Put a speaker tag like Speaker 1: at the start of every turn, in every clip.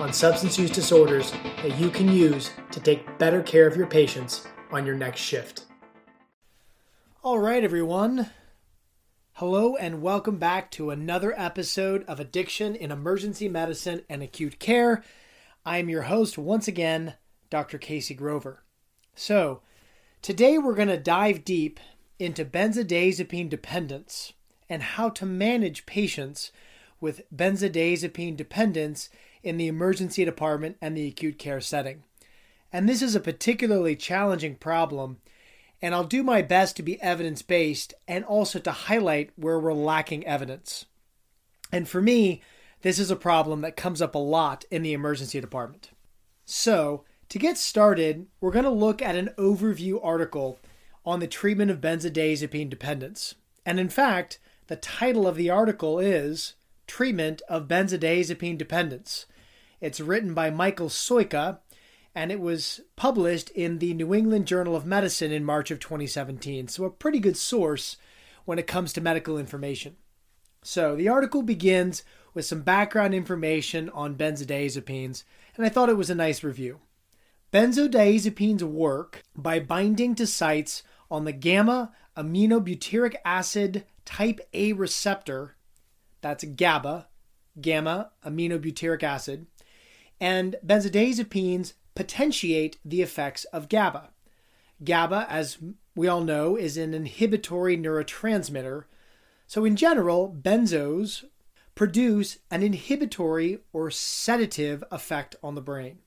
Speaker 1: on substance use disorders that you can use to take better care of your patients on your next shift. All right, everyone. Hello, and welcome back to another episode of Addiction in Emergency Medicine and Acute Care. I am your host once again, Dr. Casey Grover. So, today we're going to dive deep into benzodiazepine dependence and how to manage patients with benzodiazepine dependence in the emergency department and the acute care setting. And this is a particularly challenging problem, and I'll do my best to be evidence based and also to highlight where we're lacking evidence. And for me, this is a problem that comes up a lot in the emergency department. So, to get started, we're going to look at an overview article on the treatment of benzodiazepine dependence. And in fact, the title of the article is Treatment of Benzodiazepine Dependence. It's written by Michael Soyka, and it was published in the New England Journal of Medicine in March of 2017. So, a pretty good source when it comes to medical information. So, the article begins with some background information on benzodiazepines, and I thought it was a nice review. Benzodiazepines work by binding to sites on the gamma aminobutyric acid type A receptor, that's GABA, gamma aminobutyric acid, and benzodiazepines potentiate the effects of GABA. GABA, as we all know, is an inhibitory neurotransmitter. So, in general, benzos produce an inhibitory or sedative effect on the brain.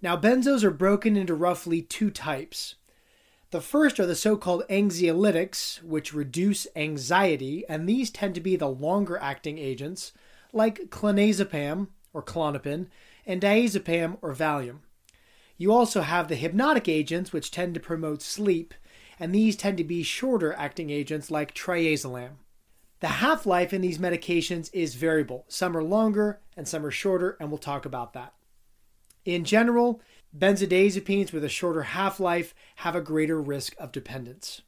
Speaker 1: Now, benzos are broken into roughly two types the first are the so called anxiolytics, which reduce anxiety, and these tend to be the longer acting agents, like clonazepam or Klonopin and diazepam or Valium. You also have the hypnotic agents, which tend to promote sleep, and these tend to be shorter acting agents like triazolam. The half life in these medications is variable. Some are longer and some are shorter, and we'll talk about that. In general, Benzodiazepines with a shorter half life have a greater risk of dependence.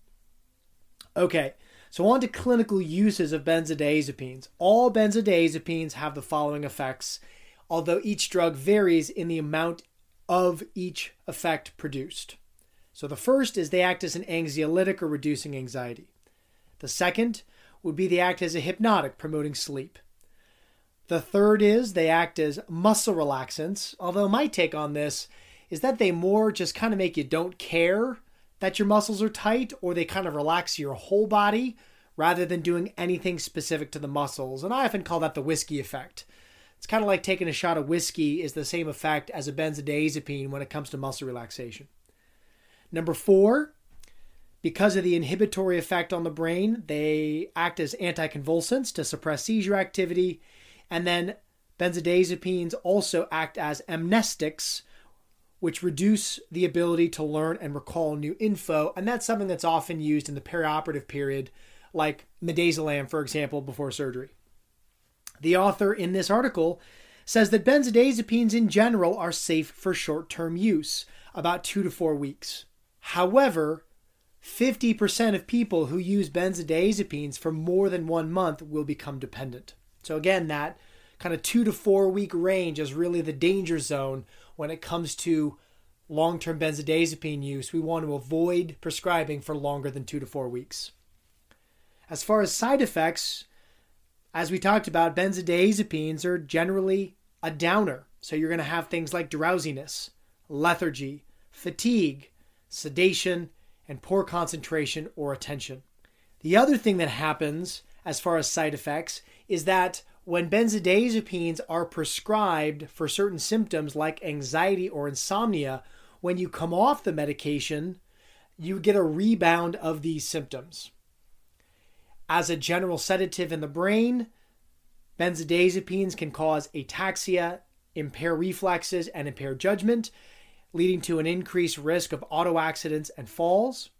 Speaker 1: Okay, so on to clinical uses of benzodiazepines. All benzodiazepines have the following effects, although each drug varies in the amount of each effect produced. So the first is they act as an anxiolytic or reducing anxiety. The second would be they act as a hypnotic, promoting sleep. The third is they act as muscle relaxants, although my take on this is that they more just kind of make you don't care that your muscles are tight or they kind of relax your whole body rather than doing anything specific to the muscles. And I often call that the whiskey effect. It's kind of like taking a shot of whiskey is the same effect as a benzodiazepine when it comes to muscle relaxation. Number four, because of the inhibitory effect on the brain, they act as anticonvulsants to suppress seizure activity. And then benzodiazepines also act as amnestics, which reduce the ability to learn and recall new info. And that's something that's often used in the perioperative period, like midazolam, for example, before surgery. The author in this article says that benzodiazepines in general are safe for short term use, about two to four weeks. However, 50% of people who use benzodiazepines for more than one month will become dependent. So, again, that kind of two to four week range is really the danger zone when it comes to long term benzodiazepine use, we want to avoid prescribing for longer than two to four weeks. As far as side effects, as we talked about, benzodiazepines are generally a downer. So you're going to have things like drowsiness, lethargy, fatigue, sedation, and poor concentration or attention. The other thing that happens as far as side effects is that when benzodiazepines are prescribed for certain symptoms like anxiety or insomnia, when you come off the medication, you get a rebound of these symptoms. As a general sedative in the brain, benzodiazepines can cause ataxia, impair reflexes, and impair judgment. leading to an increased risk of auto accidents and falls.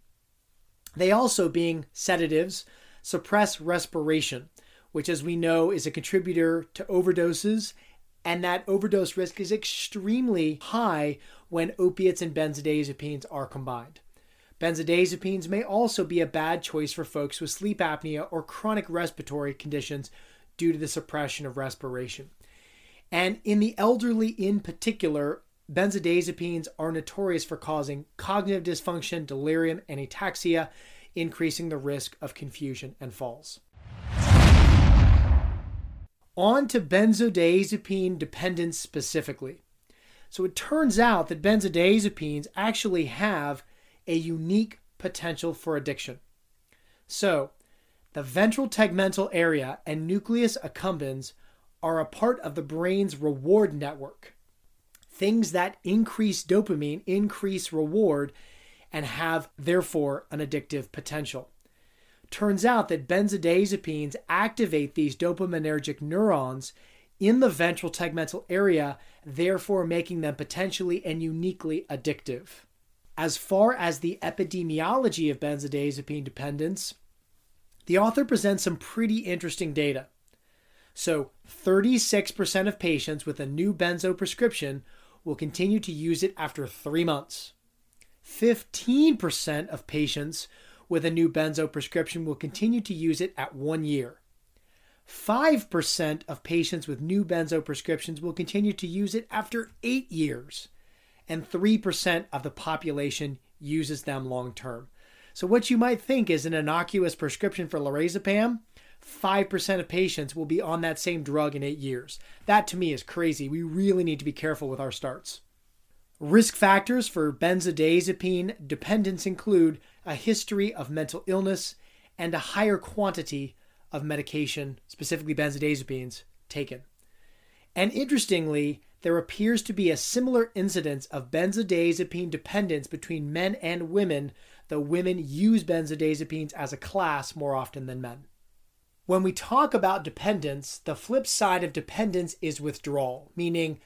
Speaker 1: They also, being sedatives, suppress respiration, which, as we know, is a contributor to overdoses, and that overdose risk is extremely high when opiates and benzodiazepines are combined. Benzodiazepines may also be a bad choice for folks with sleep apnea or chronic respiratory conditions due to the suppression of respiration. And in the elderly in particular, benzodiazepines are notorious for causing cognitive dysfunction, delirium, and ataxia, increasing the risk of confusion and falls. On to benzodiazepine dependence specifically. So it turns out that benzodiazepines actually have a unique potential for addiction. So, the ventral tegmental area and nucleus accumbens are a part of the brain's reward network. Things that increase dopamine increase reward and have, therefore, an addictive potential. Turns out that benzodiazepines activate these dopaminergic neurons in the ventral tegmental area, therefore making them potentially and uniquely addictive. As far as the epidemiology of benzodiazepine dependence, the author presents some pretty interesting data. So, 36% of patients with a new benzo prescription will continue to use it after three months. 15% of patients with a new benzo prescription will continue to use it at one year. 5% of patients with new benzo prescriptions will continue to use it after eight years and 3% of the population uses them long term. So, what you might think is an innocuous prescription for lorazepam, 5% of patients will be on that same drug in eight years. That to me is crazy. We really need to be careful with our starts. Risk factors for benzodiazepine dependence include a history of mental illness and a higher quantity of medication, specifically benzodiazepines, taken. And interestingly, there appears to be a similar incidence of benzodiazepine dependence between men and women, though women use benzodiazepines as a class more often than men. When we talk about dependence, the flip side of dependence is withdrawal, meaning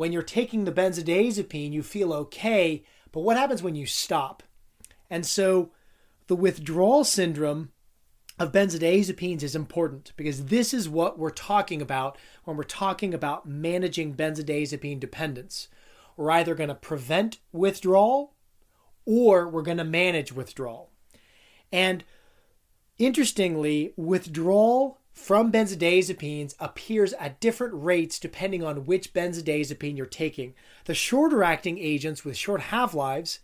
Speaker 1: when you're taking the benzodiazepine, you feel okay, but what happens when you stop? And so the withdrawal syndrome of benzodiazepines is important because this is what we're talking about when we're talking about managing benzodiazepine dependence. We're either going to prevent withdrawal or we're going to manage withdrawal. And interestingly, withdrawal from benzodiazepines appears at different rates depending on which benzodiazepine you're taking. The shorter acting agents with short half lives,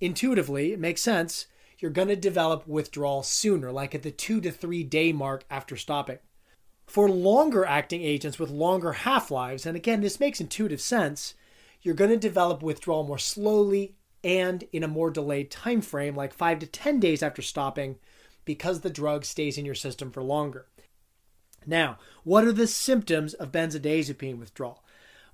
Speaker 1: intuitively, it makes sense, you're going to develop withdrawal sooner, like at the two to three day mark after stopping. For longer acting agents with longer half lives, and again, this makes intuitive sense, you're going to develop withdrawal more slowly and in a more delayed time frame, like five to 10 days after stopping, because the drug stays in your system for longer. Now, what are the symptoms of benzodiazepine withdrawal?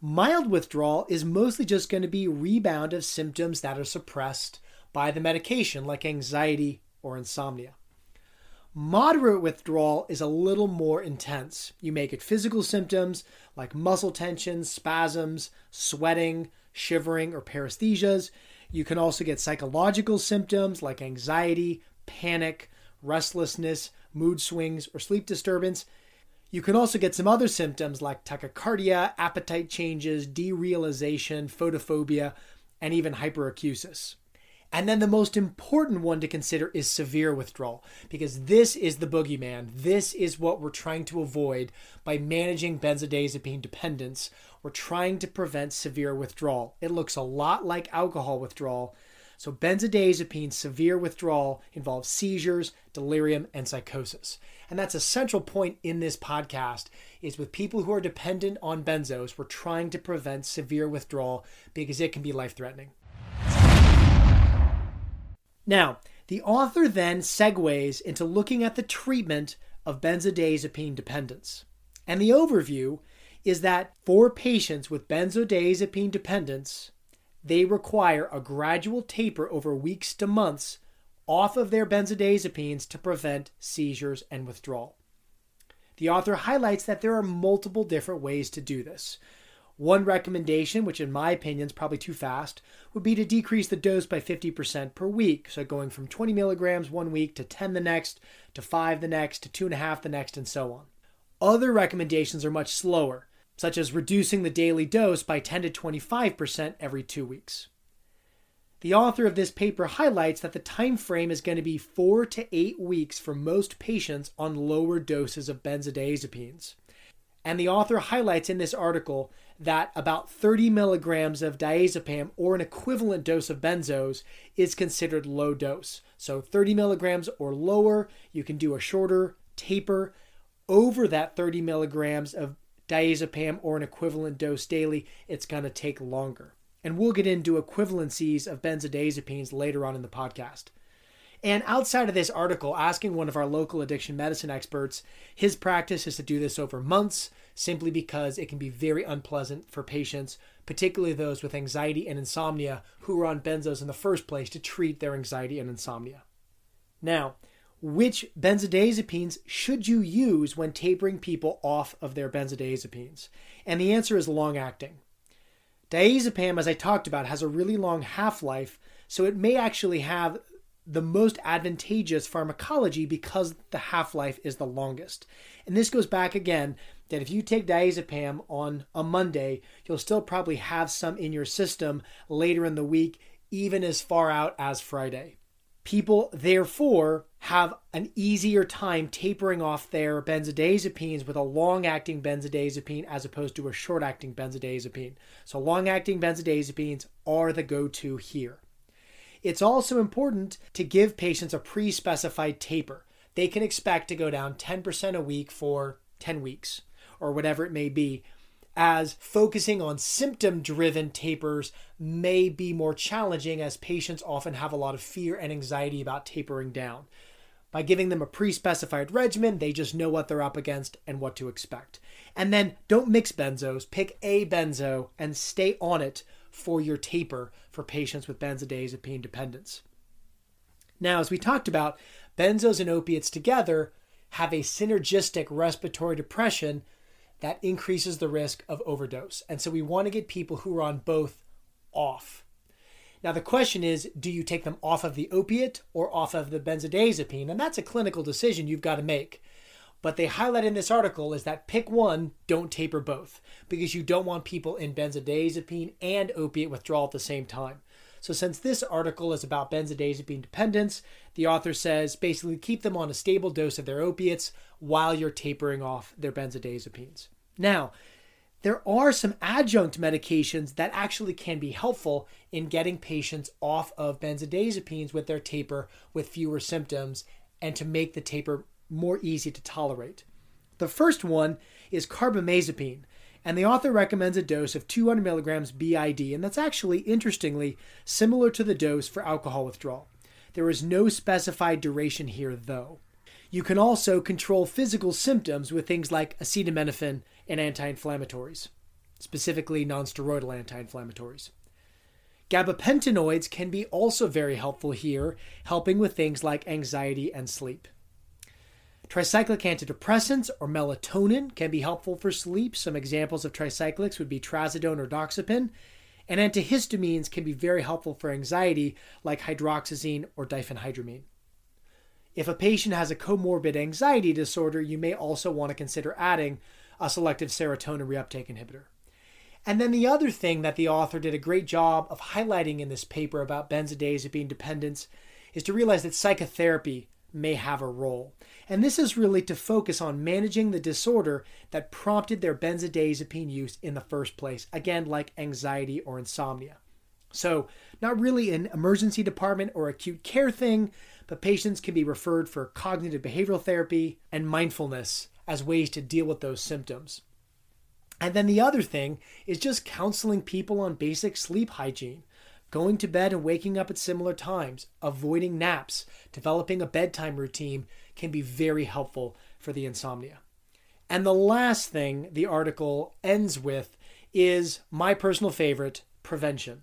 Speaker 1: Mild withdrawal is mostly just going to be rebound of symptoms that are suppressed by the medication, like anxiety or insomnia. Moderate withdrawal is a little more intense. You may get physical symptoms like muscle tension, spasms, sweating, shivering, or paresthesias. You can also get psychological symptoms like anxiety, panic, restlessness, mood swings, or sleep disturbance. You can also get some other symptoms like tachycardia, appetite changes, derealization, photophobia, and even hyperacusis. And then the most important one to consider is severe withdrawal, because this is the boogeyman. This is what we're trying to avoid by managing benzodiazepine dependence. We're trying to prevent severe withdrawal. It looks a lot like alcohol withdrawal. So, benzodiazepine severe withdrawal involves seizures, delirium, and psychosis. And that's a central point in this podcast is with people who are dependent on benzos, we're trying to prevent severe withdrawal because it can be life-threatening. Now, the author then segues into looking at the treatment of benzodiazepine dependence. And the overview is that for patients with benzodiazepine dependence, they require a gradual taper over weeks to months off of their benzodiazepines to prevent seizures and withdrawal. The author highlights that there are multiple different ways to do this. One recommendation, which in my opinion is probably too fast, would be to decrease the dose by 50% per week. So going from 20 milligrams one week to 10 the next, to 5 the next, to 2.5 the next, and so on. Other recommendations are much slower, such as reducing the daily dose by 10 to 25% every two weeks. The author of this paper highlights that the time frame is going to be 4 to 8 weeks for most patients on lower doses of benzodiazepines. And the author highlights in this article that about 30 milligrams of diazepam or an equivalent dose of benzos is considered low dose. So 30 milligrams or lower, you can do a shorter taper. Over that 30 milligrams of diazepam or an equivalent dose daily, it's going to take longer. And we'll get into equivalencies of benzodiazepines later on in the podcast. And outside of this article, asking one of our local addiction medicine experts, his practice is to do this over months simply because it can be very unpleasant for patients, particularly those with anxiety and insomnia who are on benzos in the first place to treat their anxiety and insomnia. Now, which benzodiazepines should you use when tapering people off of their benzodiazepines? And the answer is long acting. Diazepam, as I talked about, has a really long half life, so it may actually have the most advantageous pharmacology because the half life is the longest. And this goes back again that if you take diazepam on a Monday, you'll still probably have some in your system later in the week, even as far out as Friday. People, therefore, have an easier time tapering off their benzodiazepines with a long acting benzodiazepine as opposed to a short acting benzodiazepine. So, long acting benzodiazepines are the go to here. It's also important to give patients a pre specified taper. They can expect to go down 10% a week for 10 weeks or whatever it may be, as focusing on symptom driven tapers may be more challenging as patients often have a lot of fear and anxiety about tapering down. By giving them a pre specified regimen, they just know what they're up against and what to expect. And then don't mix benzos, pick a benzo and stay on it for your taper for patients with benzodiazepine dependence. Now, as we talked about, benzos and opiates together have a synergistic respiratory depression that increases the risk of overdose. And so we want to get people who are on both off. Now, the question is do you take them off of the opiate or off of the benzodiazepine? And that's a clinical decision you've got to make. But they highlight in this article is that pick one, don't taper both, because you don't want people in benzodiazepine and opiate withdrawal at the same time. So, since this article is about benzodiazepine dependence, the author says basically keep them on a stable dose of their opiates while you're tapering off their benzodiazepines. Now, there are some adjunct medications that actually can be helpful in getting patients off of benzodiazepines with their taper with fewer symptoms and to make the taper more easy to tolerate. The first one is carbamazepine, and the author recommends a dose of 200 milligrams BID, and that's actually, interestingly, similar to the dose for alcohol withdrawal. There is no specified duration here, though. You can also control physical symptoms with things like acetaminophen and anti inflammatories, specifically nonsteroidal anti inflammatories. Gabapentinoids can be also very helpful here, helping with things like anxiety and sleep. Tricyclic antidepressants or melatonin can be helpful for sleep. Some examples of tricyclics would be trazodone or doxepin. And antihistamines can be very helpful for anxiety, like hydroxyzine or diphenhydramine. If a patient has a comorbid anxiety disorder, you may also want to consider adding a selective serotonin reuptake inhibitor. And then the other thing that the author did a great job of highlighting in this paper about benzodiazepine dependence is to realize that psychotherapy may have a role. And this is really to focus on managing the disorder that prompted their benzodiazepine use in the first place, again, like anxiety or insomnia. So, not really an emergency department or acute care thing, but patients can be referred for cognitive behavioral therapy and mindfulness as ways to deal with those symptoms. And then the other thing is just counseling people on basic sleep hygiene going to bed and waking up at similar times, avoiding naps, developing a bedtime routine can be very helpful for the insomnia. And the last thing the article ends with is my personal favorite prevention.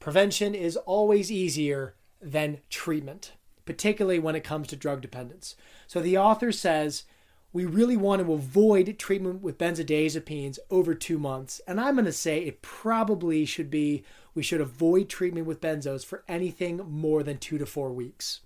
Speaker 1: Prevention is always easier than treatment, particularly when it comes to drug dependence. So the author says we really want to avoid treatment with benzodiazepines over two months. And I'm going to say it probably should be we should avoid treatment with benzos for anything more than two to four weeks.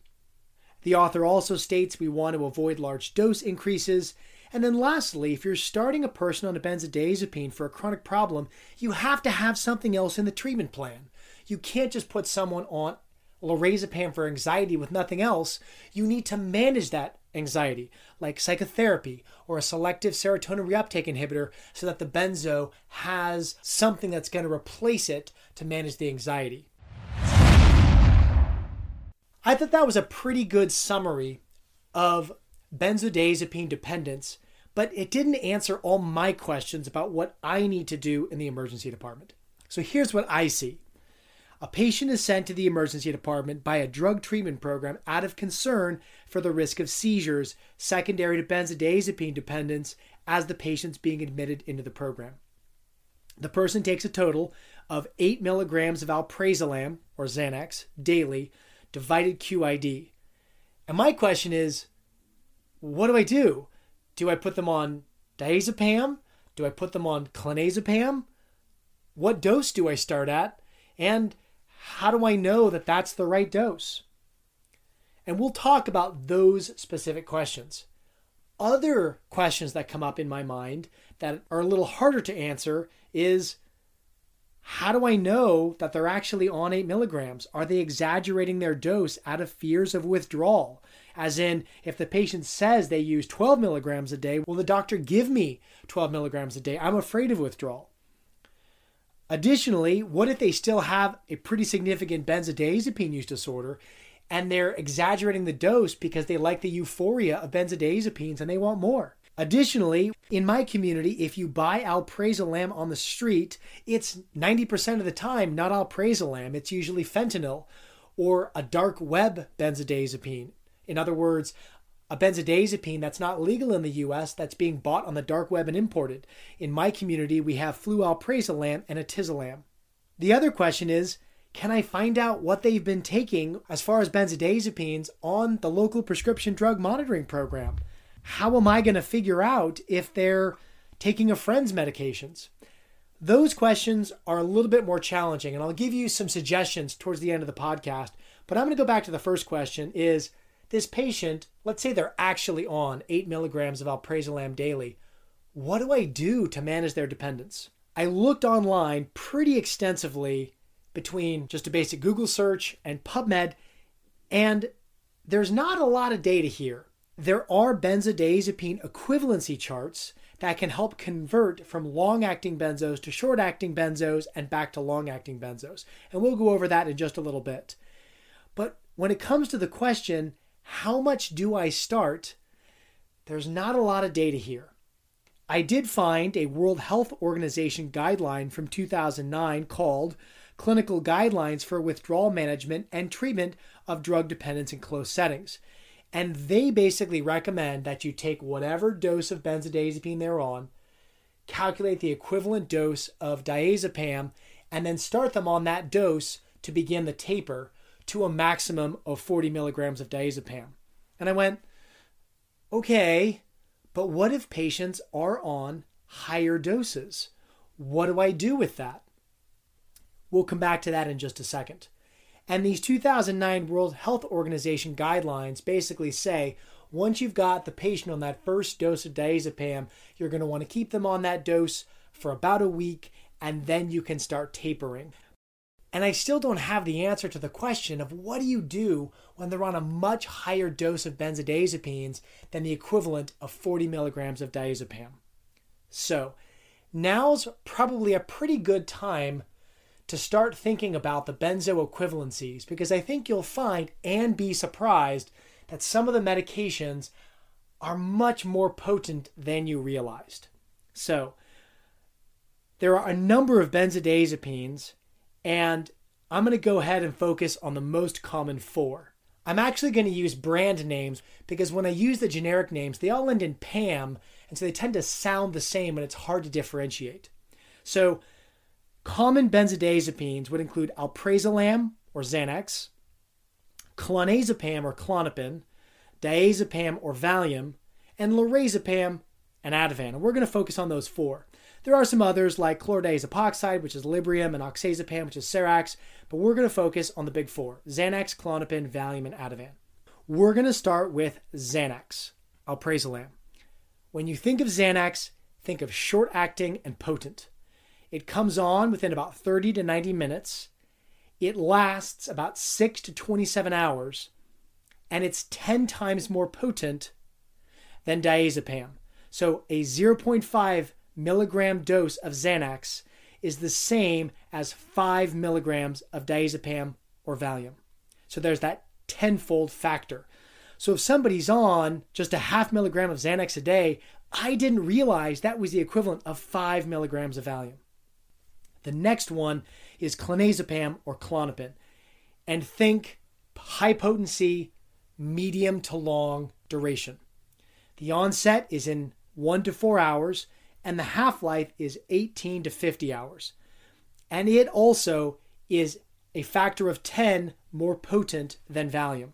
Speaker 1: The author also states we want to avoid large dose increases. And then lastly, if you're starting a person on a benzodiazepine for a chronic problem, you have to have something else in the treatment plan. You can't just put someone on lorazepam for anxiety with nothing else. You need to manage that anxiety, like psychotherapy or a selective serotonin reuptake inhibitor, so that the benzo has something that's going to replace it to manage the anxiety. I thought that was a pretty good summary of benzodiazepine dependence, but it didn't answer all my questions about what I need to do in the emergency department. So here's what I see. A patient is sent to the emergency department by a drug treatment program out of concern for the risk of seizures secondary to benzodiazepine dependence as the patient's being admitted into the program. The person takes a total of 8 milligrams of alprazolam, or Xanax, daily, divided QID. And my question is what do I do? Do I put them on diazepam? Do I put them on clonazepam? What dose do I start at? And how do I know that that's the right dose? And we'll talk about those specific questions. Other questions that come up in my mind that are a little harder to answer is how do I know that they're actually on 8 milligrams? Are they exaggerating their dose out of fears of withdrawal? As in, if the patient says they use 12 milligrams a day, will the doctor give me 12 milligrams a day? I'm afraid of withdrawal. Additionally, what if they still have a pretty significant benzodiazepine use disorder and they're exaggerating the dose because they like the euphoria of benzodiazepines and they want more? Additionally, in my community, if you buy alprazolam on the street, it's 90% of the time not alprazolam, it's usually fentanyl or a dark web benzodiazepine. In other words, a benzodiazepine that's not legal in the US that's being bought on the dark web and imported. In my community, we have flualprazolam and etizolam. The other question is, can I find out what they've been taking as far as benzodiazepines on the local prescription drug monitoring program? How am I going to figure out if they're taking a friend's medications? Those questions are a little bit more challenging, and I'll give you some suggestions towards the end of the podcast. But I'm going to go back to the first question is this patient, let's say they're actually on 8 milligrams of alprazolam daily. What do I do to manage their dependence? I looked online pretty extensively between just a basic Google search and PubMed, and there's not a lot of data here. There are benzodiazepine equivalency charts that can help convert from long acting benzos to short acting benzos and back to long acting benzos. And we'll go over that in just a little bit. But when it comes to the question, how much do I start? There's not a lot of data here. I did find a World Health Organization guideline from 2009 called Clinical Guidelines for Withdrawal Management and Treatment of Drug Dependence in Close Settings. And they basically recommend that you take whatever dose of benzodiazepine they're on, calculate the equivalent dose of diazepam, and then start them on that dose to begin the taper to a maximum of 40 milligrams of diazepam. And I went, okay, but what if patients are on higher doses? What do I do with that? We'll come back to that in just a second. And these 2009 World Health Organization guidelines basically say once you've got the patient on that first dose of diazepam, you're going to want to keep them on that dose for about a week and then you can start tapering. And I still don't have the answer to the question of what do you do when they're on a much higher dose of benzodiazepines than the equivalent of 40 milligrams of diazepam. So, now's probably a pretty good time to start thinking about the benzo equivalencies because I think you'll find and be surprised that some of the medications are much more potent than you realized. So, there are a number of benzodiazepines and I'm going to go ahead and focus on the most common four. I'm actually going to use brand names because when I use the generic names, they all end in PAM, and so they tend to sound the same and it's hard to differentiate. So, common benzodiazepines would include alprazolam or Xanax, clonazepam or Klonopin, diazepam or Valium, and lorazepam and Ativan. And we're going to focus on those four. There are some others like chlordiazepoxide, which is Librium, and oxazepam, which is Serax, but we're going to focus on the big four Xanax, Klonopin, Valium, and Ativan. We're going to start with Xanax. Lamb. When you think of Xanax, think of short acting and potent. It comes on within about 30 to 90 minutes. It lasts about 6 to 27 hours, and it's 10 times more potent than diazepam. So a 0.5 milligram dose of Xanax is the same as 5 milligrams of diazepam or Valium. So there's that tenfold factor. So if somebody's on just a half milligram of Xanax a day, I didn't realize that was the equivalent of 5 milligrams of Valium. The next one is clonazepam or Klonopin. And think high potency, medium to long duration. The onset is in one to four hours, and the half life is 18 to 50 hours. And it also is a factor of 10 more potent than Valium.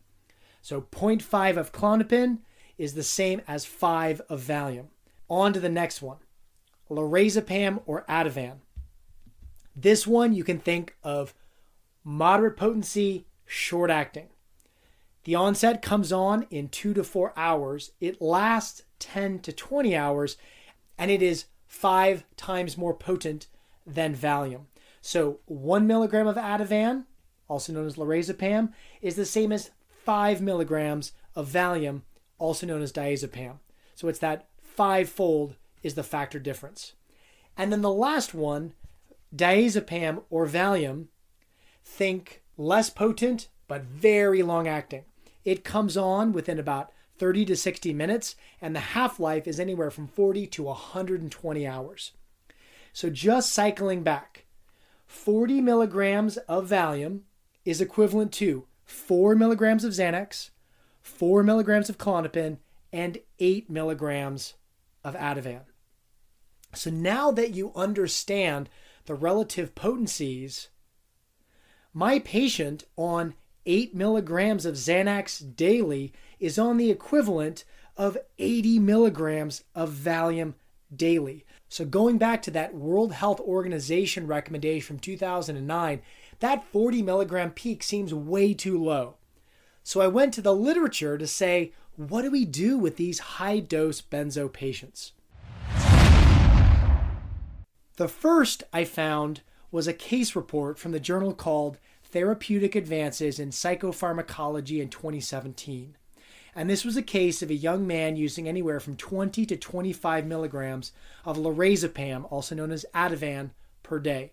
Speaker 1: So 0.5 of Klonopin is the same as 5 of Valium. On to the next one lorazepam or Ativan. This one you can think of moderate potency, short acting. The onset comes on in two to four hours. It lasts 10 to 20 hours, and it is five times more potent than Valium. So, one milligram of Ativan, also known as lorazepam, is the same as five milligrams of Valium, also known as diazepam. So, it's that five-fold is the factor difference. And then the last one, diazepam or Valium, think less potent but very long acting. It comes on within about 30 to 60 minutes, and the half life is anywhere from 40 to 120 hours. So, just cycling back, 40 milligrams of Valium is equivalent to 4 milligrams of Xanax, 4 milligrams of Klonopin, and 8 milligrams of Ativan. So, now that you understand the relative potencies, my patient on 8 milligrams of Xanax daily is on the equivalent of 80 milligrams of Valium daily. So, going back to that World Health Organization recommendation from 2009, that 40 milligram peak seems way too low. So, I went to the literature to say, what do we do with these high dose benzo patients? The first I found was a case report from the journal called Therapeutic Advances in Psychopharmacology in 2017. And this was a case of a young man using anywhere from 20 to 25 milligrams of lorazepam, also known as Ativan, per day.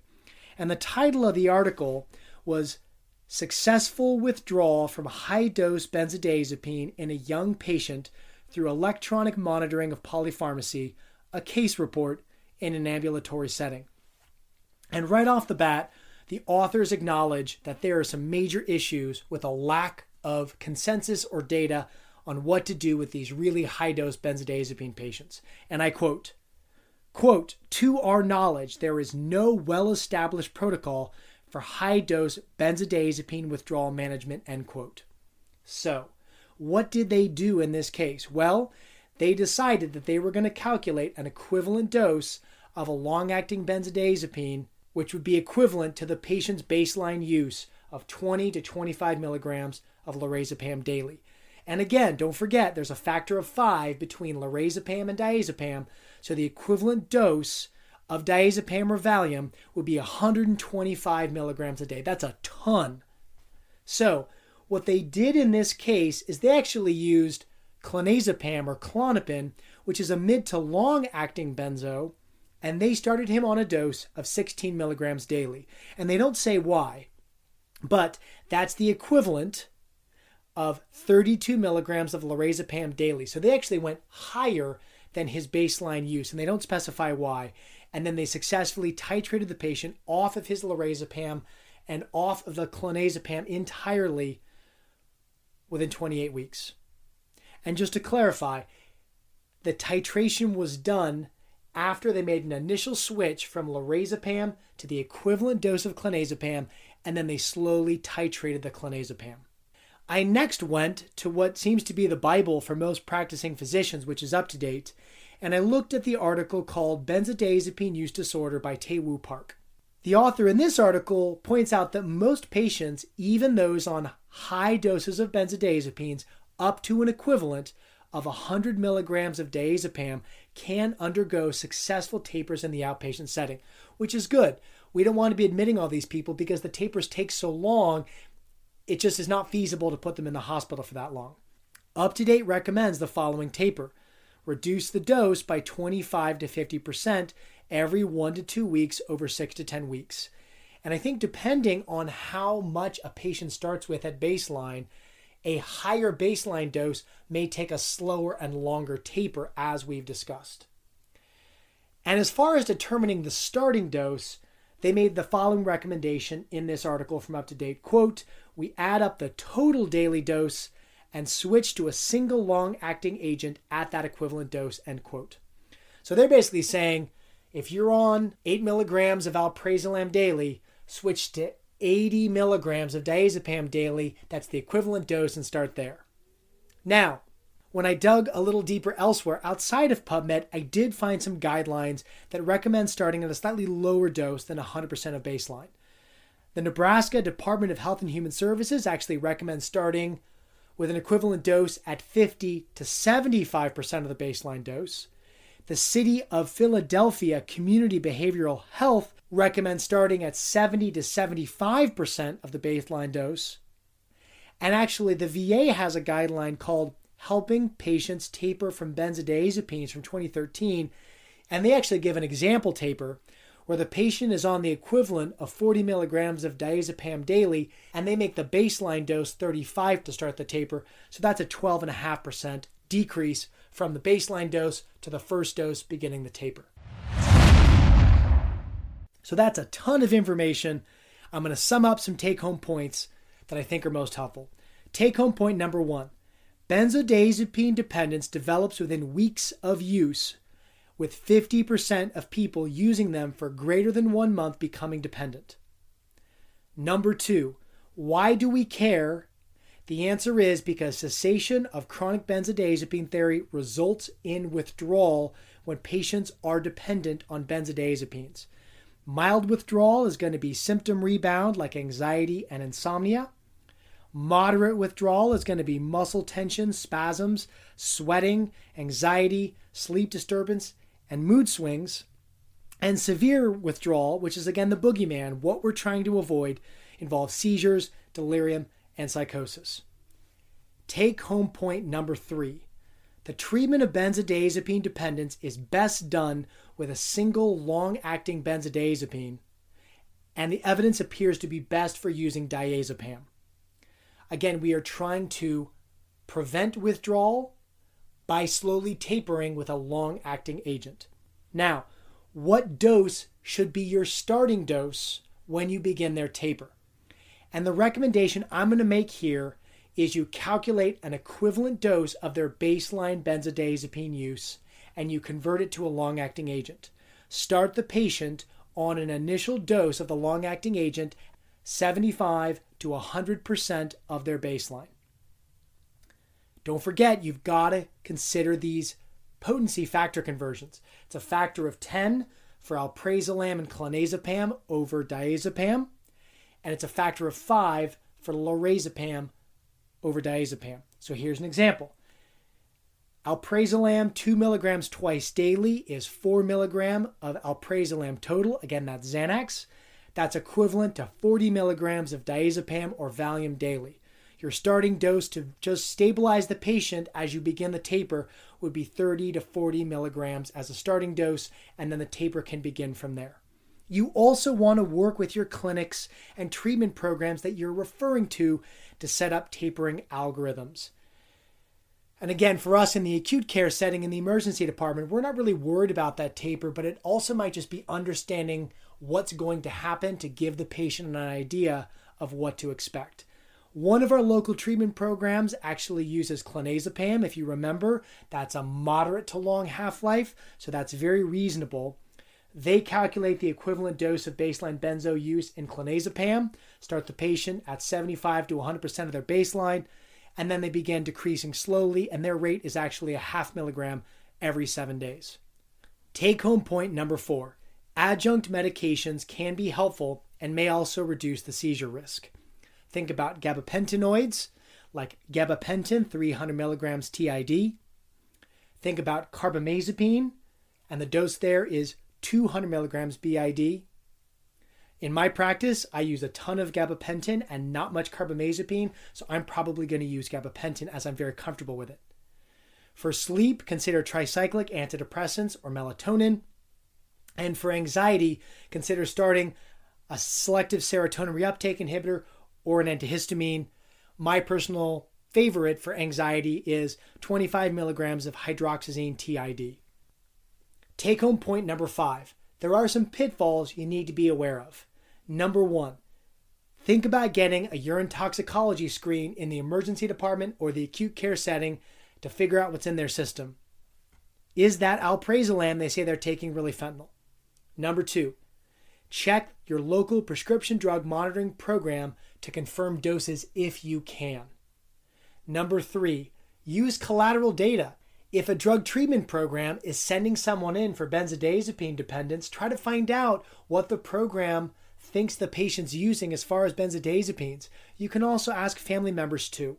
Speaker 1: And the title of the article was Successful Withdrawal from High Dose Benzodiazepine in a Young Patient Through Electronic Monitoring of Polypharmacy, a Case Report in an Ambulatory Setting. And right off the bat, the authors acknowledge that there are some major issues with a lack of consensus or data on what to do with these really high dose benzodiazepine patients. And I quote, quote, to our knowledge, there is no well established protocol for high dose benzodiazepine withdrawal management, end quote. So, what did they do in this case? Well, they decided that they were going to calculate an equivalent dose of a long acting benzodiazepine which would be equivalent to the patient's baseline use of 20 to 25 milligrams of lorazepam daily. And again, don't forget there's a factor of 5 between lorazepam and diazepam, so the equivalent dose of diazepam or Valium would be 125 milligrams a day. That's a ton. So, what they did in this case is they actually used clonazepam or Klonopin, which is a mid to long acting benzo, and they started him on a dose of 16 milligrams daily. And they don't say why, but that's the equivalent of 32 milligrams of lorazepam daily. So they actually went higher than his baseline use, and they don't specify why. And then they successfully titrated the patient off of his lorazepam and off of the clonazepam entirely within 28 weeks. And just to clarify, the titration was done after they made an initial switch from lorazepam to the equivalent dose of clonazepam, and then they slowly titrated the clonazepam. I next went to what seems to be the Bible for most practicing physicians, which is UpToDate, and I looked at the article called Benzodiazepine Use Disorder by Tae-Woo Park. The author in this article points out that most patients, even those on high doses of benzodiazepines up to an equivalent of 100 milligrams of diazepam, can undergo successful tapers in the outpatient setting, which is good. We don't want to be admitting all these people because the tapers take so long, it just is not feasible to put them in the hospital for that long. UpToDate recommends the following taper reduce the dose by 25 to 50% every one to two weeks over six to 10 weeks. And I think depending on how much a patient starts with at baseline, a higher baseline dose may take a slower and longer taper, as we've discussed. And as far as determining the starting dose, they made the following recommendation in this article from UpToDate quote we add up the total daily dose and switch to a single long acting agent at that equivalent dose end quote so they're basically saying if you're on 8 milligrams of alprazolam daily, switch to 80 milligrams of diazepam daily. That's the equivalent dose and start there. Now, when I dug a little deeper elsewhere outside of PubMed, I did find some guidelines that recommend starting at a slightly lower dose than 100% of baseline. The Nebraska Department of Health and Human Services actually recommends starting with an equivalent dose at 50 to 75% of the baseline dose the City of Philadelphia Community Behavioral Health recommends starting at 70 to 75% of the baseline dose. And actually, the VA has a guideline called Helping Patients Taper from Benzodiazepines from 2013. And they actually give an example taper where the patient is on the equivalent of 40 milligrams of diazepam daily, and they make the baseline dose 35 to start the taper. So that's a 12.5% decrease from the baseline dose to the first dose beginning the taper. So that's a ton of information. I'm going to sum up some take home points that I think are most helpful. Take home point number one benzodiazepine dependence develops within weeks of use, with 50% of people using them for greater than one month becoming dependent. Number two, why do we care the answer is because cessation of chronic benzodiazepine therapy results in withdrawal when patients are dependent on benzodiazepines. Mild withdrawal is going to be symptom rebound like anxiety and insomnia. Moderate withdrawal is going to be muscle tension, spasms, sweating, anxiety, sleep disturbance, and mood swings. And severe withdrawal, which is again the boogeyman, what we're trying to avoid, involves seizures, delirium, and psychosis. Take home point number three the treatment of benzodiazepine dependence is best done with a single long acting benzodiazepine, and the evidence appears to be best for using diazepam. Again, we are trying to prevent withdrawal by slowly tapering with a long acting agent. Now, what dose should be your starting dose when you begin their taper? And the recommendation I'm going to make here is you calculate an equivalent dose of their baseline benzodiazepine use and you convert it to a long acting agent. Start the patient on an initial dose of the long acting agent 75 to 100% of their baseline. Don't forget, you've got to consider these potency factor conversions. It's a factor of 10 for alprazolam and clonazepam over diazepam, and it's a factor of 5 for lorazepam over diazepam. So here's an example. Alprazolam 2 milligrams twice daily is 4 milligram of alprazolam total. Again, that's Xanax. That's equivalent to 40 milligrams of diazepam or Valium daily. Your starting dose to just stabilize the patient as you begin the taper would be 30 to 40 milligrams as a starting dose, and then the taper can begin from there. You also want to work with your clinics and treatment programs that you're referring to to set up tapering algorithms. And again, for us in the acute care setting in the emergency department, we're not really worried about that taper, but it also might just be understanding what's going to happen to give the patient an idea of what to expect. One of our local treatment programs actually uses clonazepam. If you remember, that's a moderate to long half life, so that's very reasonable. They calculate the equivalent dose of baseline benzo use in clonazepam, start the patient at 75 to 100% of their baseline, and then they begin decreasing slowly, and their rate is actually a half milligram every seven days. Take home point number four adjunct medications can be helpful and may also reduce the seizure risk. Think about gabapentinoids like gabapentin 300 milligrams TID. Think about carbamazepine, and the dose there is 200 milligrams BID. In my practice, I use a ton of gabapentin and not much carbamazepine, so I'm probably going to use gabapentin as I'm very comfortable with it. For sleep, consider tricyclic antidepressants or melatonin. And for anxiety, consider starting a selective serotonin reuptake inhibitor or an antihistamine. My personal favorite for anxiety is 25 milligrams of hydroxyzine TID. Take home point number five there are some pitfalls you need to be aware of. Number one, think about getting a urine toxicology screen in the emergency department or the acute care setting to figure out what's in their system. Is that alprazolam they say they're taking really fentanyl? Number two, check your local prescription drug monitoring program to confirm doses if you can. Number three, use collateral data. If a drug treatment program is sending someone in for benzodiazepine dependence, try to find out what the program thinks the patient's using as far as benzodiazepines. You can also ask family members too.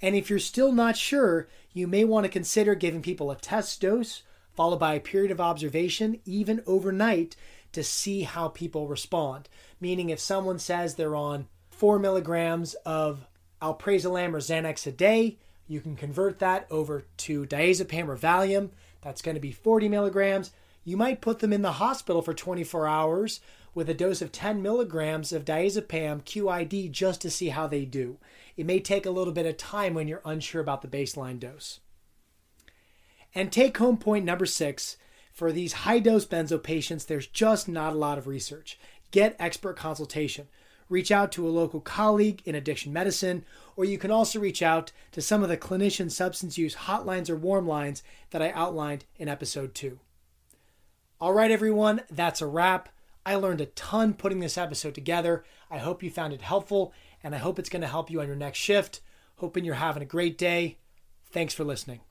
Speaker 1: And if you're still not sure, you may want to consider giving people a test dose followed by a period of observation, even overnight, to see how people respond. Meaning, if someone says they're on four milligrams of alprazolam or Xanax a day, you can convert that over to diazepam or Valium. That's going to be 40 milligrams. You might put them in the hospital for 24 hours with a dose of 10 milligrams of diazepam QID just to see how they do. It may take a little bit of time when you're unsure about the baseline dose. And take home point number six for these high dose benzo patients, there's just not a lot of research. Get expert consultation. Reach out to a local colleague in addiction medicine, or you can also reach out to some of the clinician substance use hotlines or warm lines that I outlined in episode two. All right, everyone, that's a wrap. I learned a ton putting this episode together. I hope you found it helpful, and I hope it's going to help you on your next shift. Hoping you're having a great day. Thanks for listening.